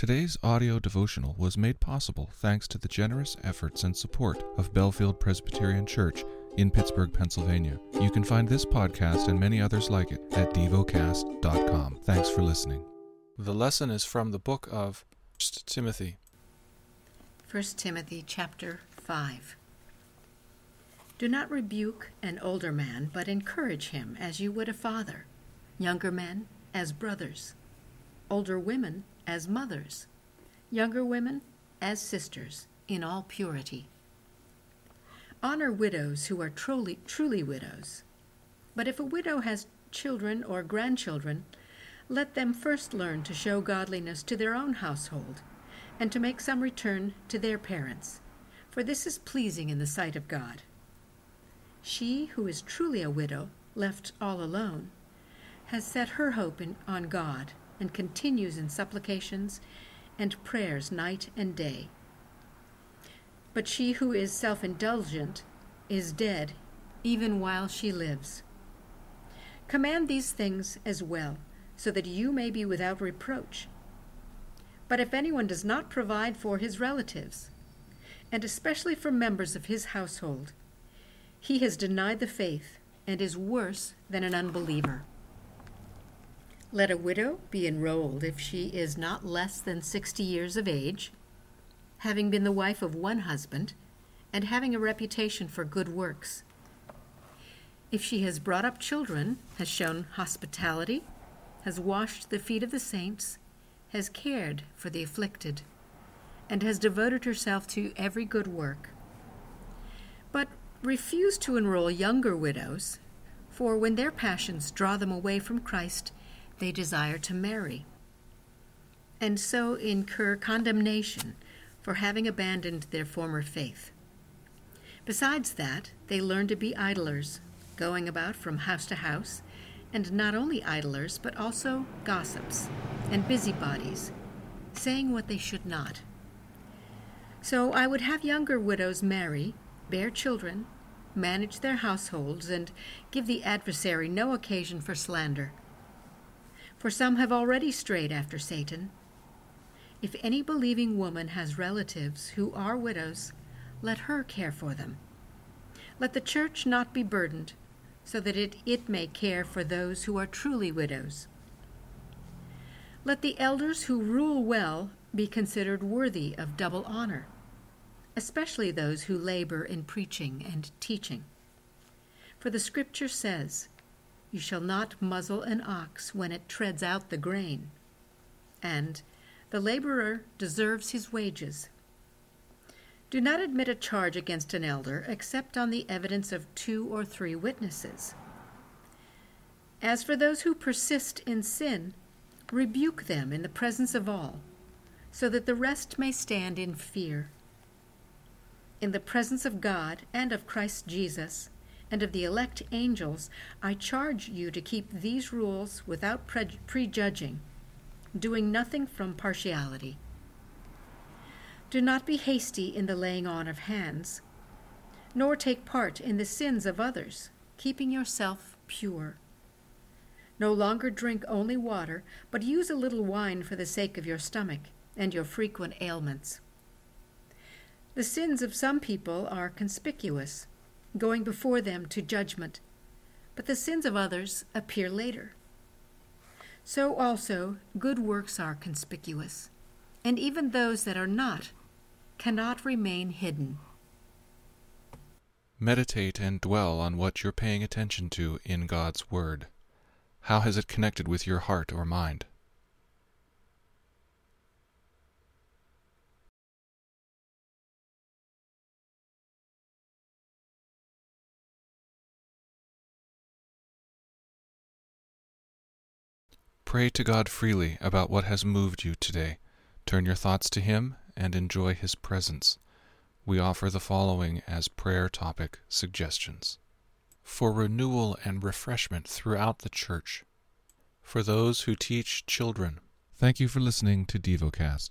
Today's audio devotional was made possible thanks to the generous efforts and support of Bellefield Presbyterian Church in Pittsburgh, Pennsylvania. You can find this podcast and many others like it at devocast.com. Thanks for listening. The lesson is from the book of 1 Timothy. 1 Timothy chapter 5 Do not rebuke an older man, but encourage him as you would a father, younger men as brothers, older women as mothers, younger women as sisters, in all purity. Honor widows who are truly, truly widows. But if a widow has children or grandchildren, let them first learn to show godliness to their own household, and to make some return to their parents, for this is pleasing in the sight of God. She who is truly a widow, left all alone, has set her hope in, on God and continues in supplications and prayers night and day. But she who is self indulgent is dead even while she lives. Command these things as well, so that you may be without reproach. But if anyone does not provide for his relatives, and especially for members of his household, he has denied the faith and is worse than an unbeliever. Let a widow be enrolled if she is not less than sixty years of age, having been the wife of one husband, and having a reputation for good works. If she has brought up children, has shown hospitality, has washed the feet of the saints, has cared for the afflicted, and has devoted herself to every good work. But refuse to enroll younger widows, for when their passions draw them away from Christ, they desire to marry, and so incur condemnation for having abandoned their former faith. Besides that, they learn to be idlers, going about from house to house, and not only idlers, but also gossips and busybodies, saying what they should not. So I would have younger widows marry, bear children, manage their households, and give the adversary no occasion for slander for some have already strayed after Satan. If any believing woman has relatives who are widows, let her care for them. Let the church not be burdened, so that it, it may care for those who are truly widows. Let the elders who rule well be considered worthy of double honor, especially those who labor in preaching and teaching. For the Scripture says, you shall not muzzle an ox when it treads out the grain. And the laborer deserves his wages. Do not admit a charge against an elder except on the evidence of two or three witnesses. As for those who persist in sin, rebuke them in the presence of all, so that the rest may stand in fear. In the presence of God and of Christ Jesus, and of the elect angels, I charge you to keep these rules without pre- prejudging, doing nothing from partiality. Do not be hasty in the laying on of hands, nor take part in the sins of others, keeping yourself pure. No longer drink only water, but use a little wine for the sake of your stomach and your frequent ailments. The sins of some people are conspicuous going before them to judgment, but the sins of others appear later. So also good works are conspicuous, and even those that are not cannot remain hidden. Meditate and dwell on what you're paying attention to in God's Word. How has it connected with your heart or mind? Pray to God freely about what has moved you today. Turn your thoughts to Him and enjoy His presence. We offer the following as prayer topic suggestions for renewal and refreshment throughout the church, for those who teach children. Thank you for listening to DevoCast.